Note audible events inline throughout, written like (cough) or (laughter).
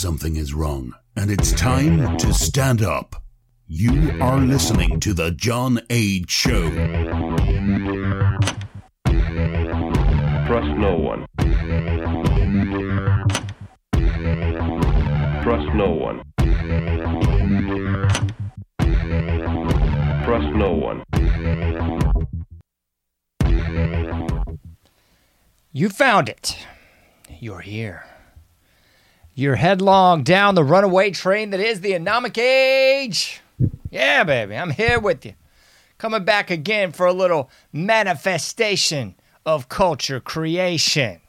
something is wrong, and it's time to stand up. You are listening to The John Age Show. Trust no one. Trust no one. Trust no one. You found it. You're here. You're headlong down the runaway train that is the anomic age. Yeah, baby, I'm here with you. Coming back again for a little manifestation of culture creation.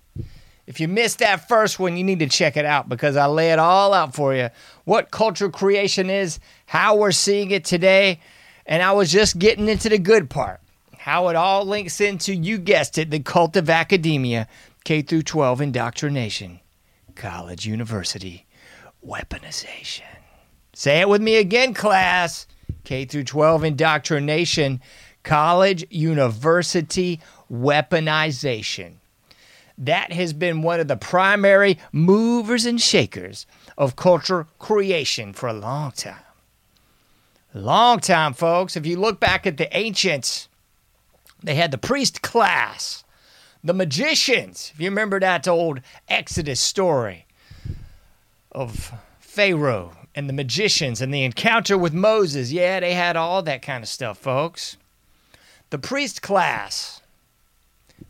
If you missed that first one, you need to check it out because I lay it all out for you. What culture creation is, how we're seeing it today, and I was just getting into the good part. How it all links into, you guessed it, the cult of academia, K through 12 indoctrination, college, university, weaponization. Say it with me again, class. K through 12 indoctrination, college, university, weaponization. That has been one of the primary movers and shakers of culture creation for a long time. Long time, folks. If you look back at the ancients, they had the priest class, the magicians. If you remember that old Exodus story of Pharaoh and the magicians and the encounter with Moses. Yeah, they had all that kind of stuff, folks. The priest class.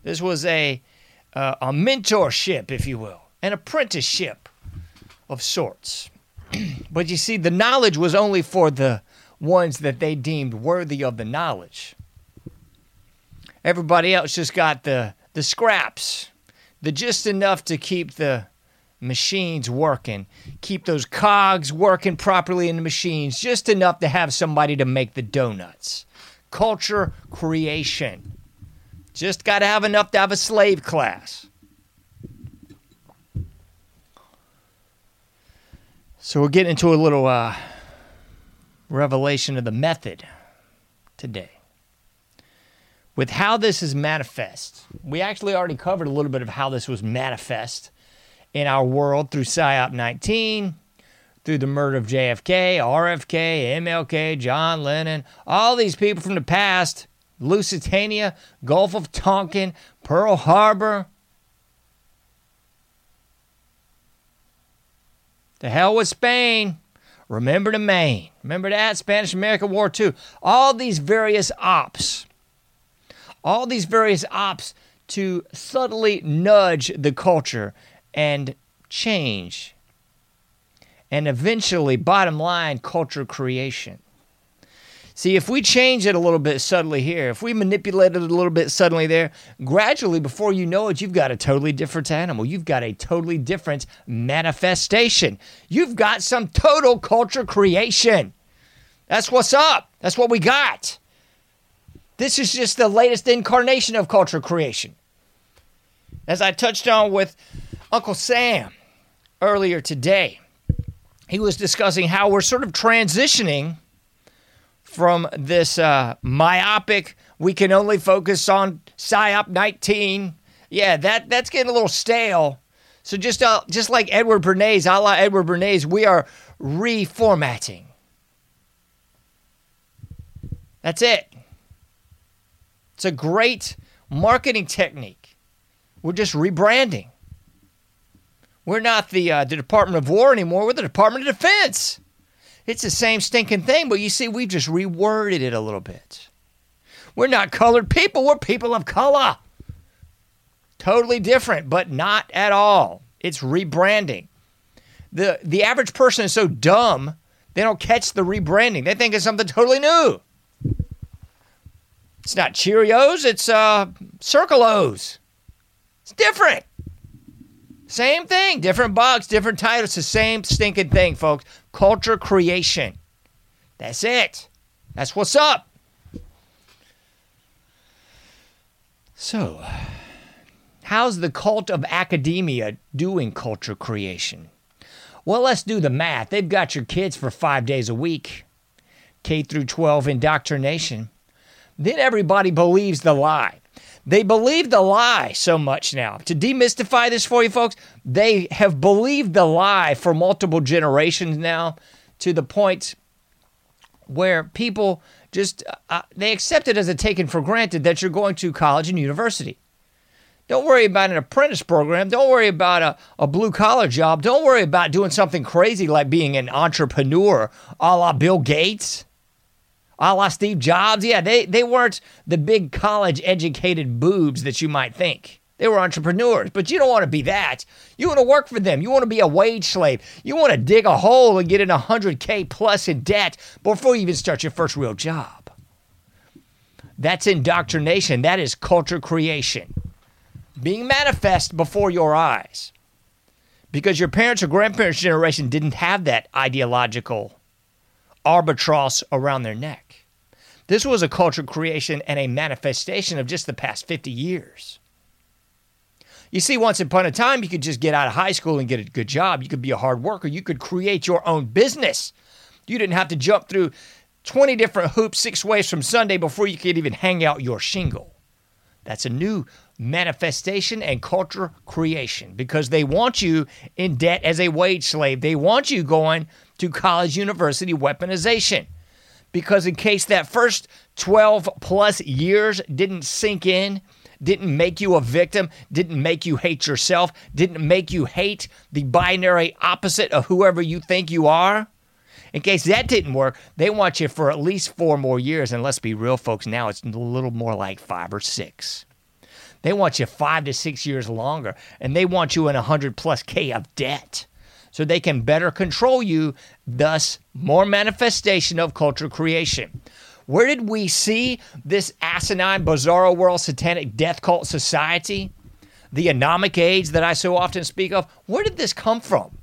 This was a uh, a mentorship, if you will, an apprenticeship of sorts. (clears throat) but you see, the knowledge was only for the ones that they deemed worthy of the knowledge. Everybody else just got the the scraps, the just enough to keep the machines working, keep those cogs working properly in the machines, just enough to have somebody to make the donuts. Culture creation. Just got to have enough to have a slave class. So we're getting into a little uh, revelation of the method today. With how this is manifest, we actually already covered a little bit of how this was manifest in our world through PSYOP 19, through the murder of JFK, RFK, MLK, John Lennon, all these people from the past, Lusitania, Gulf of Tonkin, Pearl Harbor. The hell with Spain. Remember the Maine. Remember that? Spanish American War too. All these various ops. All these various ops to subtly nudge the culture and change. And eventually, bottom line, culture creation. See, if we change it a little bit subtly here, if we manipulate it a little bit subtly there, gradually, before you know it, you've got a totally different animal. You've got a totally different manifestation. You've got some total culture creation. That's what's up. That's what we got. This is just the latest incarnation of culture creation. As I touched on with Uncle Sam earlier today, he was discussing how we're sort of transitioning from this uh, myopic, we can only focus on PSYOP 19. Yeah, that, that's getting a little stale. So just uh, just like Edward Bernays, a la Edward Bernays, we are reformatting. That's it. It's a great marketing technique. We're just rebranding. We're not the uh, the Department of War anymore. We're the Department of Defense. It's the same stinking thing, but you see, we've just reworded it a little bit. We're not colored people. We're people of color. Totally different, but not at all. It's rebranding. The the average person is so dumb they don't catch the rebranding. They think it's something totally new. It's not Cheerios, it's uh Circle O's. It's different. Same thing, different box, different title. It's the same stinking thing, folks. Culture creation. That's it. That's what's up. So, how's the cult of academia doing culture creation? Well, let's do the math. They've got your kids for five days a week, K through 12 indoctrination. Then everybody believes the lie They believe the lie so much now. To demystify this for you folks, they have believed the lie for multiple generations now to the point where people just uh, they accept it as a taken for granted that you're going to college and university. Don't worry about an apprentice program. Don't worry about a, a blue collar job. Don't worry about doing something crazy like being an entrepreneur a la Bill Gates, a la Steve Jobs. Yeah, they, they weren't the big college educated boobs that you might think. They were entrepreneurs, but you don't want to be that. You want to work for them. You want to be a wage slave. You want to dig a hole and get in 100K plus in debt before you even start your first real job. That's indoctrination. That is culture creation being manifest before your eyes. Because your parents or grandparents' generation didn't have that ideological albatross around their neck. This was a cultural creation and a manifestation of just the past 50 years. You see, once upon a time, you could just get out of high school and get a good job. You could be a hard worker. You could create your own business. You didn't have to jump through 20 different hoops six ways from Sunday before you could even hang out your shingle. That's a new manifestation and culture creation because they want you in debt as a wage slave. They want you going to college, university, weaponization. Because in case that first 12 plus years didn't sink in, didn't make you a victim, didn't make you hate yourself, didn't make you hate the binary opposite of whoever you think you are. In case that didn't work, they want you for at least four more years. And let's be real, folks, now it's a little more like five or six. They want you five to six years longer, and they want you in a hundred plus K of debt so they can better control you, thus, more manifestation of culture creation. Where did we see this asinine, bizarro world satanic death cult society? The anomic age that I so often speak of? Where did this come from?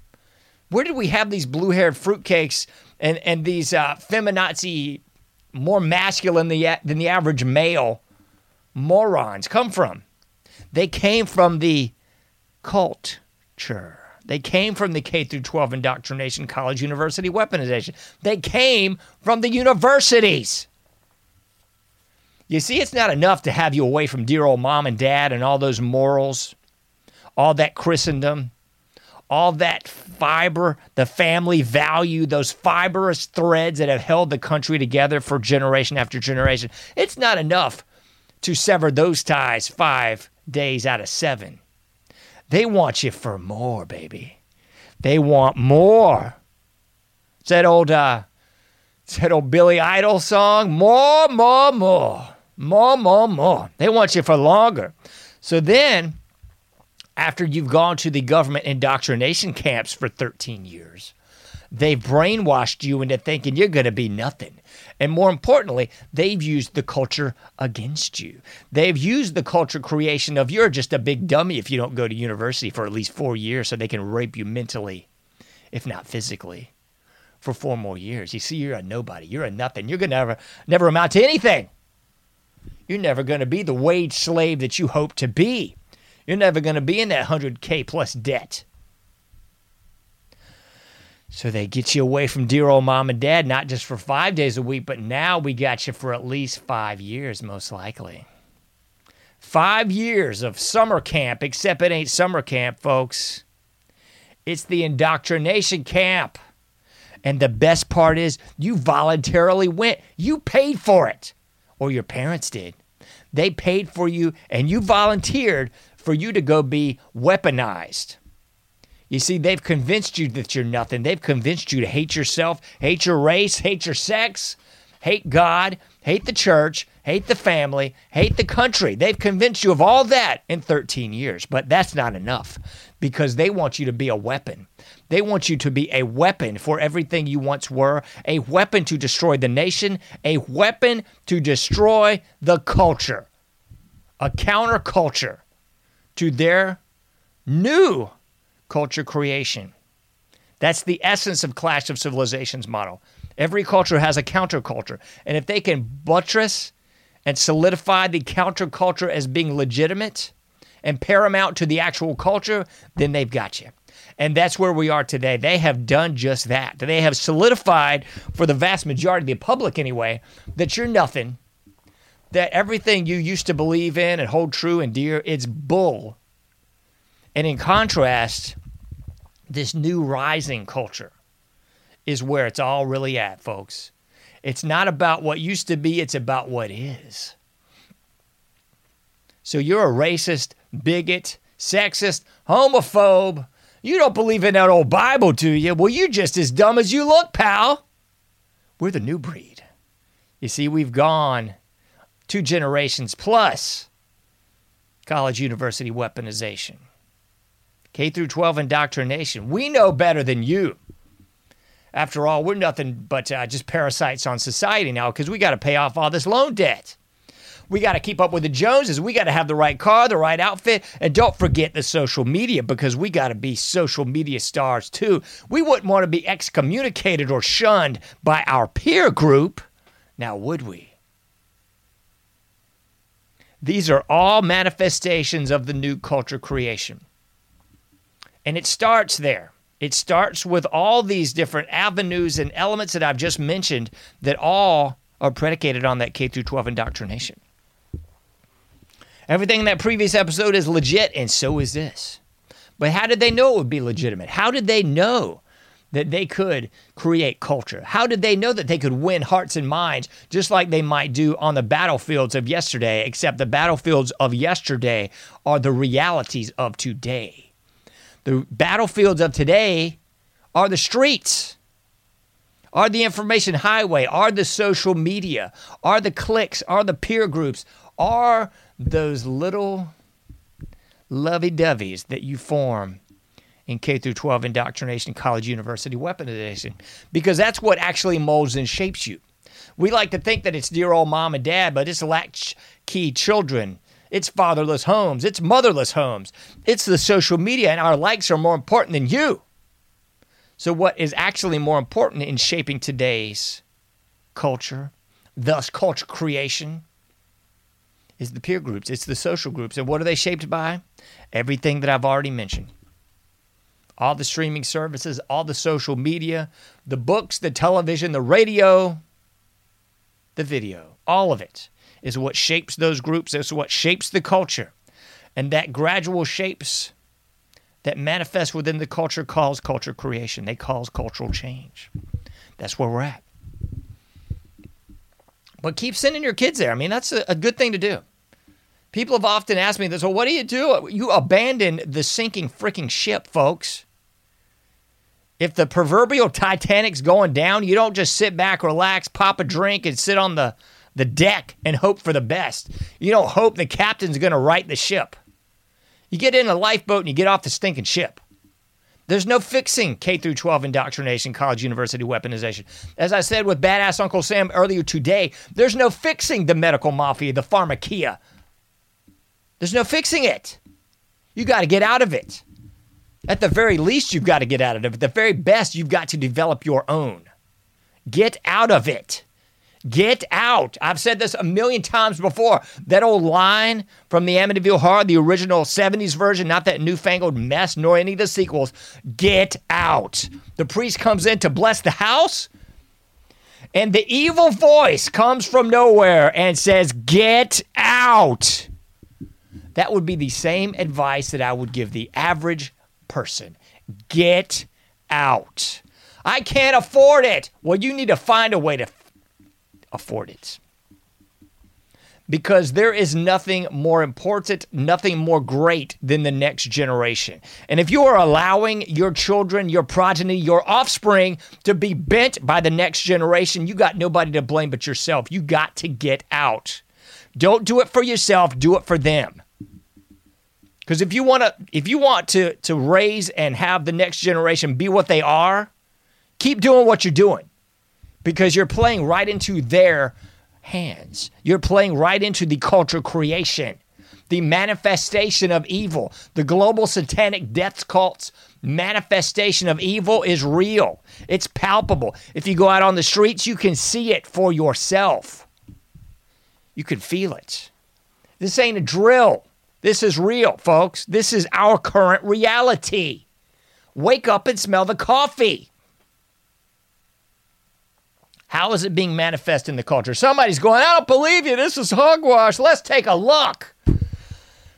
Where did we have these blue haired fruitcakes and, and these uh, feminazi, more masculine than the, than the average male morons come from? They came from the culture. They came from the K through 12 indoctrination, college, university weaponization. They came from the universities. You see, it's not enough to have you away from dear old mom and dad and all those morals, all that Christendom, all that fiber, the family value, those fibrous threads that have held the country together for generation after generation. It's not enough to sever those ties five days out of seven. They want you for more, baby. They want more. It's that old, uh, it's that old Billy Idol song. More, more, more. More, more, more. They want you for longer. So then, after you've gone to the government indoctrination camps for 13 years, they've brainwashed you into thinking you're going to be nothing. And more importantly, they've used the culture against you. They've used the culture creation of you're just a big dummy if you don't go to university for at least four years so they can rape you mentally, if not physically, for four more years. You see, you're a nobody. You're a nothing. You're going to never, never amount to anything. You're never going to be the wage slave that you hope to be. You're never going to be in that 100K plus debt. So they get you away from dear old mom and dad, not just for five days a week, but now we got you for at least five years, most likely. Five years of summer camp, except it ain't summer camp, folks. It's the indoctrination camp. And the best part is, you voluntarily went. You paid for it, or your parents did. They paid for you, and you volunteered for you to go be weaponized. You see, they've convinced you that you're nothing. They've convinced you to hate yourself, hate your race, hate your sex, hate God, hate the church, hate the family, hate the country. They've convinced you of all that in 13 years, but that's not enough because they want you to be a weapon. They want you to be a weapon for everything you once were, a weapon to destroy the nation, a weapon to destroy the culture, a counterculture to their new culture creation. That's the essence of Clash of Civilizations model. Every culture has a counterculture. And if they can buttress and solidify the counterculture as being legitimate and paramount to the actual culture, then they've got you. And that's where we are today. They have done just that. They have solidified, for the vast majority of the public anyway, that you're nothing, that everything you used to believe in and hold true and dear, it's bull. And in contrast, this new rising culture is where it's all really at, folks. It's not about what used to be, it's about what is. So you're a racist, bigot, sexist, homophobe. You don't believe in that old Bible, do you? Well, you're just as dumb as you look, pal. We're the new breed. You see, we've gone two generations plus college university weaponization. K through 12 indoctrination. We know better than you. After all, we're nothing but uh, just parasites on society now because we got to pay off all this loan debt. We got to keep up with the Joneses. We got to have the right car, the right outfit, and don't forget the social media because we got to be social media stars too. We wouldn't want to be excommunicated or shunned by our peer group. Now, would we? These are all manifestations of the new culture creation. And it starts there. It starts with all these different avenues and elements that I've just mentioned that all are predicated on that K through 12 indoctrination. Everything in that previous episode is legit, and so is this. But how did they know it would be legitimate? How did they know that they could create culture? How did they know that they could win hearts and minds just like they might do on the battlefields of yesterday, except the battlefields of yesterday are the realities of today? The battlefields of today are the streets, are the information highway, are the social media, are the cliques, are the peer groups, are those little lovey doveys that you form in K through 12 indoctrination, college, university weaponization, because that's what actually molds and shapes you. We like to think that it's dear old mom and dad, but it's latchkey children. It's fatherless homes. It's motherless homes. It's the social media, and our likes are more important than you. So, what is actually more important in shaping today's culture, thus culture creation, is the peer groups, it's the social groups. And what are they shaped by? Everything that I've already mentioned. All the streaming services, all the social media, the books, the television, the radio, the video, all of it is what shapes those groups. It's what shapes the culture. And that gradual shapes that manifests within the culture calls culture creation. They cause cultural change. That's where we're at. But keep sending your kids there. I mean, that's a, a good thing to do. People have often asked me this, well, what do you do? You abandon the sinking freaking ship, folks. If the proverbial Titanic's going down, you don't just sit back, relax, pop a drink, and sit on the, the deck and hope for the best. You don't hope the captain's going to right the ship. You get in a lifeboat and you get off the stinking ship. There's no fixing K through 12 indoctrination, college, university weaponization. As I said with badass Uncle Sam earlier today, there's no fixing the medical mafia, the pharmakia, there's no fixing it. You got to get out of it. At the very least, you've got to get out of it. At the very best, you've got to develop your own. Get out of it. Get out. I've said this a million times before. That old line from the Amityville Horror, the original 70s version, not that newfangled mess nor any of the sequels. Get out. The priest comes in to bless the house, and the evil voice comes from nowhere and says, Get out. That would be the same advice that I would give the average person get out. I can't afford it. Well, you need to find a way to afford it. Because there is nothing more important, nothing more great than the next generation. And if you are allowing your children, your progeny, your offspring to be bent by the next generation, you got nobody to blame but yourself. You got to get out. Don't do it for yourself, do it for them. Because if you want to, if you want to to raise and have the next generation be what they are, keep doing what you're doing, because you're playing right into their hands. You're playing right into the culture creation, the manifestation of evil, the global satanic death cults. Manifestation of evil is real. It's palpable. If you go out on the streets, you can see it for yourself. You can feel it. This ain't a drill. This is real, folks. This is our current reality. Wake up and smell the coffee. How is it being manifest in the culture? Somebody's going, I don't believe you. This is hogwash. Let's take a look.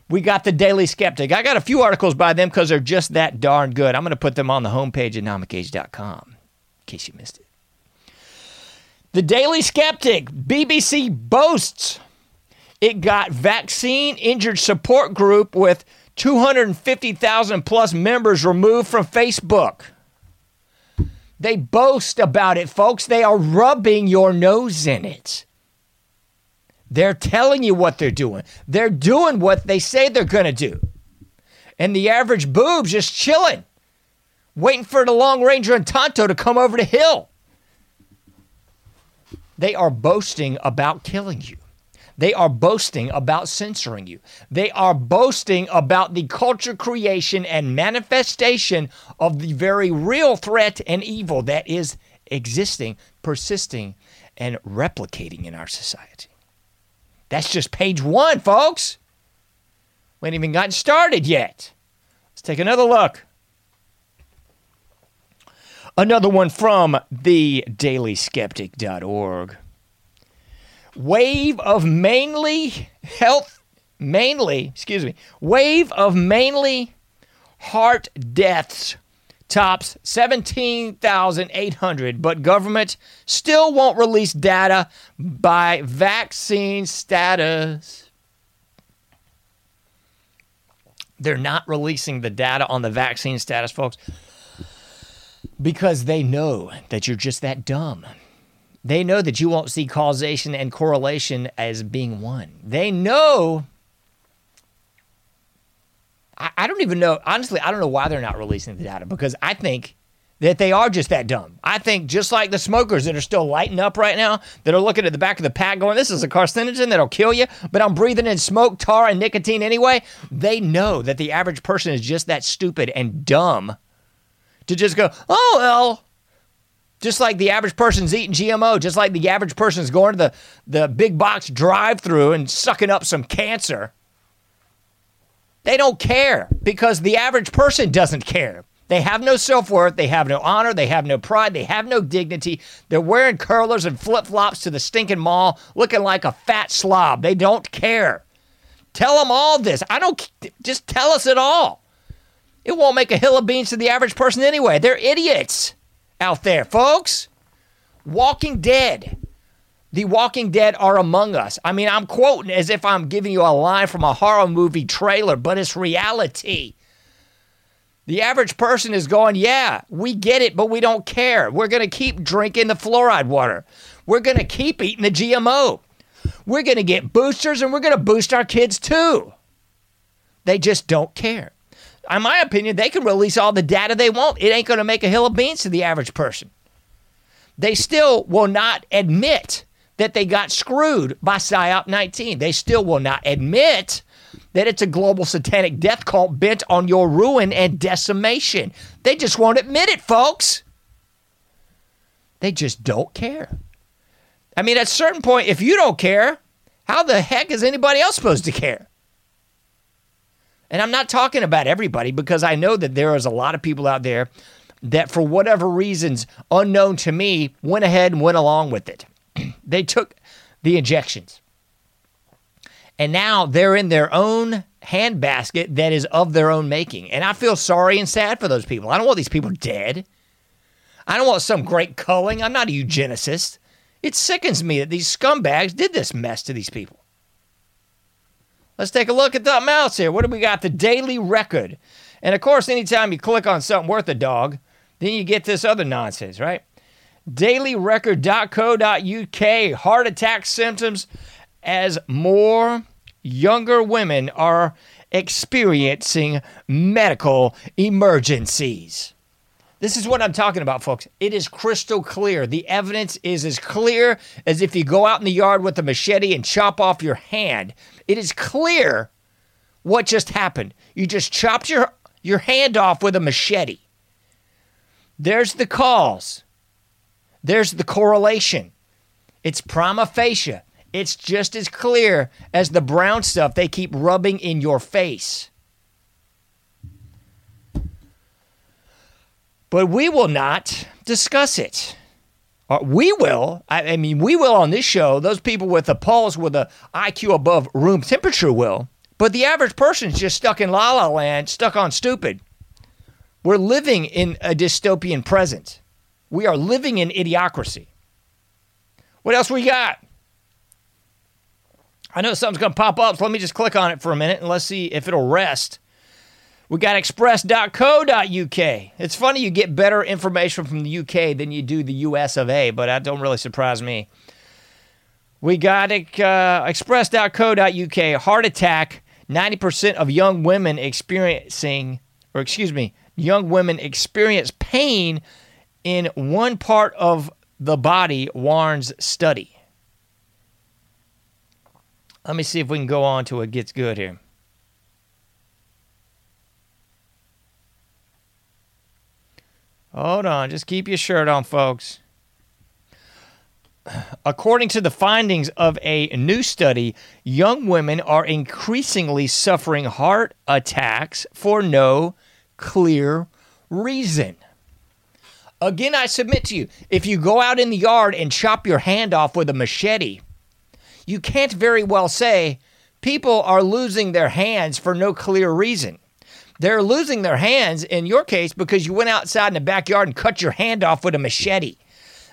We got the Daily Skeptic. I got a few articles by them because they're just that darn good. I'm going to put them on the homepage at anomicage.com in case you missed it. The Daily Skeptic, BBC boasts it got vaccine injured support group with 250,000 plus members removed from Facebook. They boast about it, folks. They are rubbing your nose in it. They're telling you what they're doing. They're doing what they say they're going to do. And the average boob's just chilling, waiting for the Lone Ranger and Tonto to come over the hill. They are boasting about killing you. They are boasting about censoring you. They are boasting about the culture creation and manifestation of the very real threat and evil that is existing, persisting, and replicating in our society. That's just page one, folks. We ain't even gotten started yet. Let's take another look. Another one from the dailyskeptic.org wave of mainly health, mainly, excuse me, wave of mainly heart deaths tops 17,800, but government still won't release data by vaccine status. They're not releasing the data on the vaccine status, folks, because they know that you're just that dumb. They know that you won't see causation and correlation as being one. They know. I, I don't even know. Honestly, I don't know why they're not releasing the data because I think that they are just that dumb. I think just like the smokers that are still lighting up right now, that are looking at the back of the pack going, this is a carcinogen that'll kill you, but I'm breathing in smoke, tar, and nicotine anyway. They know that the average person is just that stupid and dumb to just go, oh, well, just like the average person's eating GMO, just like the average person's going to the, the big box drive through and sucking up some cancer. They don't care because the average person doesn't care. They have no self worth. They have no honor. They have no pride. They have no dignity. They're wearing curlers and flip flops to the stinking mall looking like a fat slob. They don't care. Tell them all this. I don't, just tell us it all. It won't make a hill of beans to the average person anyway. They're idiots out there, folks. Walking Dead. The Walking Dead are among us. I mean, I'm quoting as if I'm giving you a line from a horror movie trailer, but it's reality. The average person is going, Yeah, we get it, but we don't care. We're going to keep drinking the fluoride water. We're going to keep eating the GMO. We're going to get boosters and we're going to boost our kids too. They just don't care in my opinion, they can release all the data they want. It ain't going to make a hill of beans to the average person. They still will not admit that they got screwed by PSYOP 19. They still will not admit that it's a global satanic death cult bent on your ruin and decimation. They just won't admit it, folks. They just don't care. I mean, at a certain point, if you don't care, how the heck is anybody else supposed to care? And I'm not talking about everybody because I know that there is a lot of people out there that, for whatever reasons unknown to me, went ahead and went along with it. (clears throat) they took the injections. And now they're in their own handbasket that is of their own making. And I feel sorry and sad for those people. I don't want these people dead. I don't want some great culling. I'm not a eugenicist. It sickens me that these scumbags did this mess to these people. Let's take a look at the mouse here. What do we got? The daily record. And of course, anytime you click on something worth a dog, then you get this other nonsense, right? Dailyrecord.co.uk heart attack symptoms as more younger women are experiencing medical emergencies. This is what I'm talking about, folks. It is crystal clear. The evidence is as clear as if you go out in the yard with a machete and chop off your hand. It is clear what just happened. You just chopped your, your hand off with a machete. There's the cause, there's the correlation. It's prima facie. It's just as clear as the brown stuff they keep rubbing in your face. But we will not discuss it. Uh, we will. I, mean, we will on this show. Those people with a pulse with a IQ above room temperature will. But the average person is just stuck in la la land, stuck on stupid. We're living in a dystopian present. We are living in idiocracy. What else we got? I know something's going to pop up, so let me just click on it for a minute and let's see if it'll rest. We got express.co.uk. It's funny you get better information from the UK than you do the US of A, but that don't really surprise me. We got uh, express.co.uk. Heart attack. 90% of young women experiencing, or excuse me, young women experience pain in one part of the body, warns study. Let me see if we can go on to it gets good here. Hold on, just keep your shirt on, folks. According to the findings of a new study, young women are increasingly suffering heart attacks for no clear reason. Again, I submit to you if you go out in the yard and chop your hand off with a machete, you can't very well say people are losing their hands for no clear reason. They're losing their hands in your case because you went outside in the backyard and cut your hand off with a machete.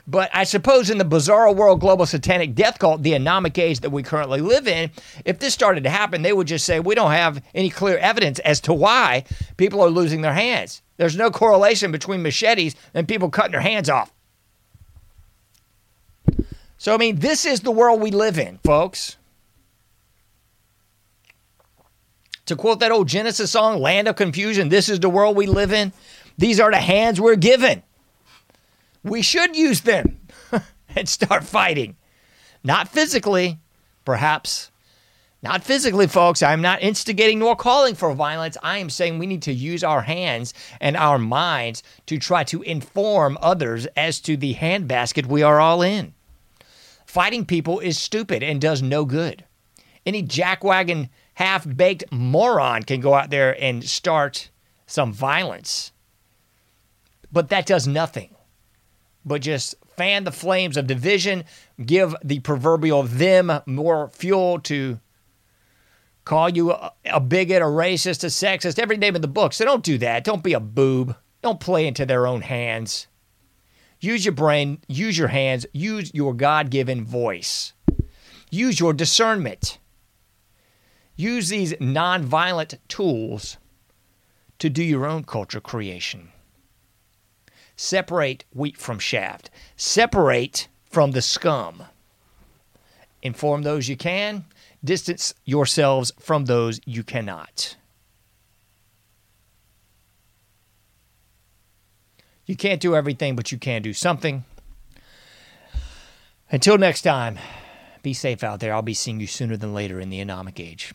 But I suppose in the bizarre world, global satanic death cult, the anomic age that we currently live in, if this started to happen, they would just say, we don't have any clear evidence as to why people are losing their hands. There's no correlation between machetes and people cutting their hands off. So, I mean, this is the world we live in, folks. To quote that old Genesis song, Land of Confusion, this is the world we live in. These are the hands we're given. We should use them (laughs) and start fighting. Not physically, perhaps. Not physically, folks. I'm not instigating nor calling for violence. I am saying we need to use our hands and our minds to try to inform others as to the handbasket we are all in. Fighting people is stupid and does no good. Any jackwagon half baked moron can go out there and start some violence. But that does nothing but just fan the flames of division, give the proverbial them more fuel to call you a, bigot, a racist, a sexist, every name in the book. So don't do that. Don't be a boob. Don't play into their own hands. Use your brain, use your hands, use your God given voice, use your discernment. Use these nonviolent tools to do your own culture creation. Separate wheat from shaft. Separate from the scum. Inform those you can. Distance yourselves from those you cannot. You can't do everything, but you can do something. Until next time, be safe out there. I'll be seeing you sooner than later in the anomic age.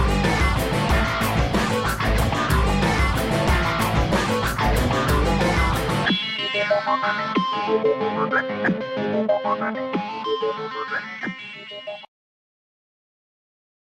Thank you.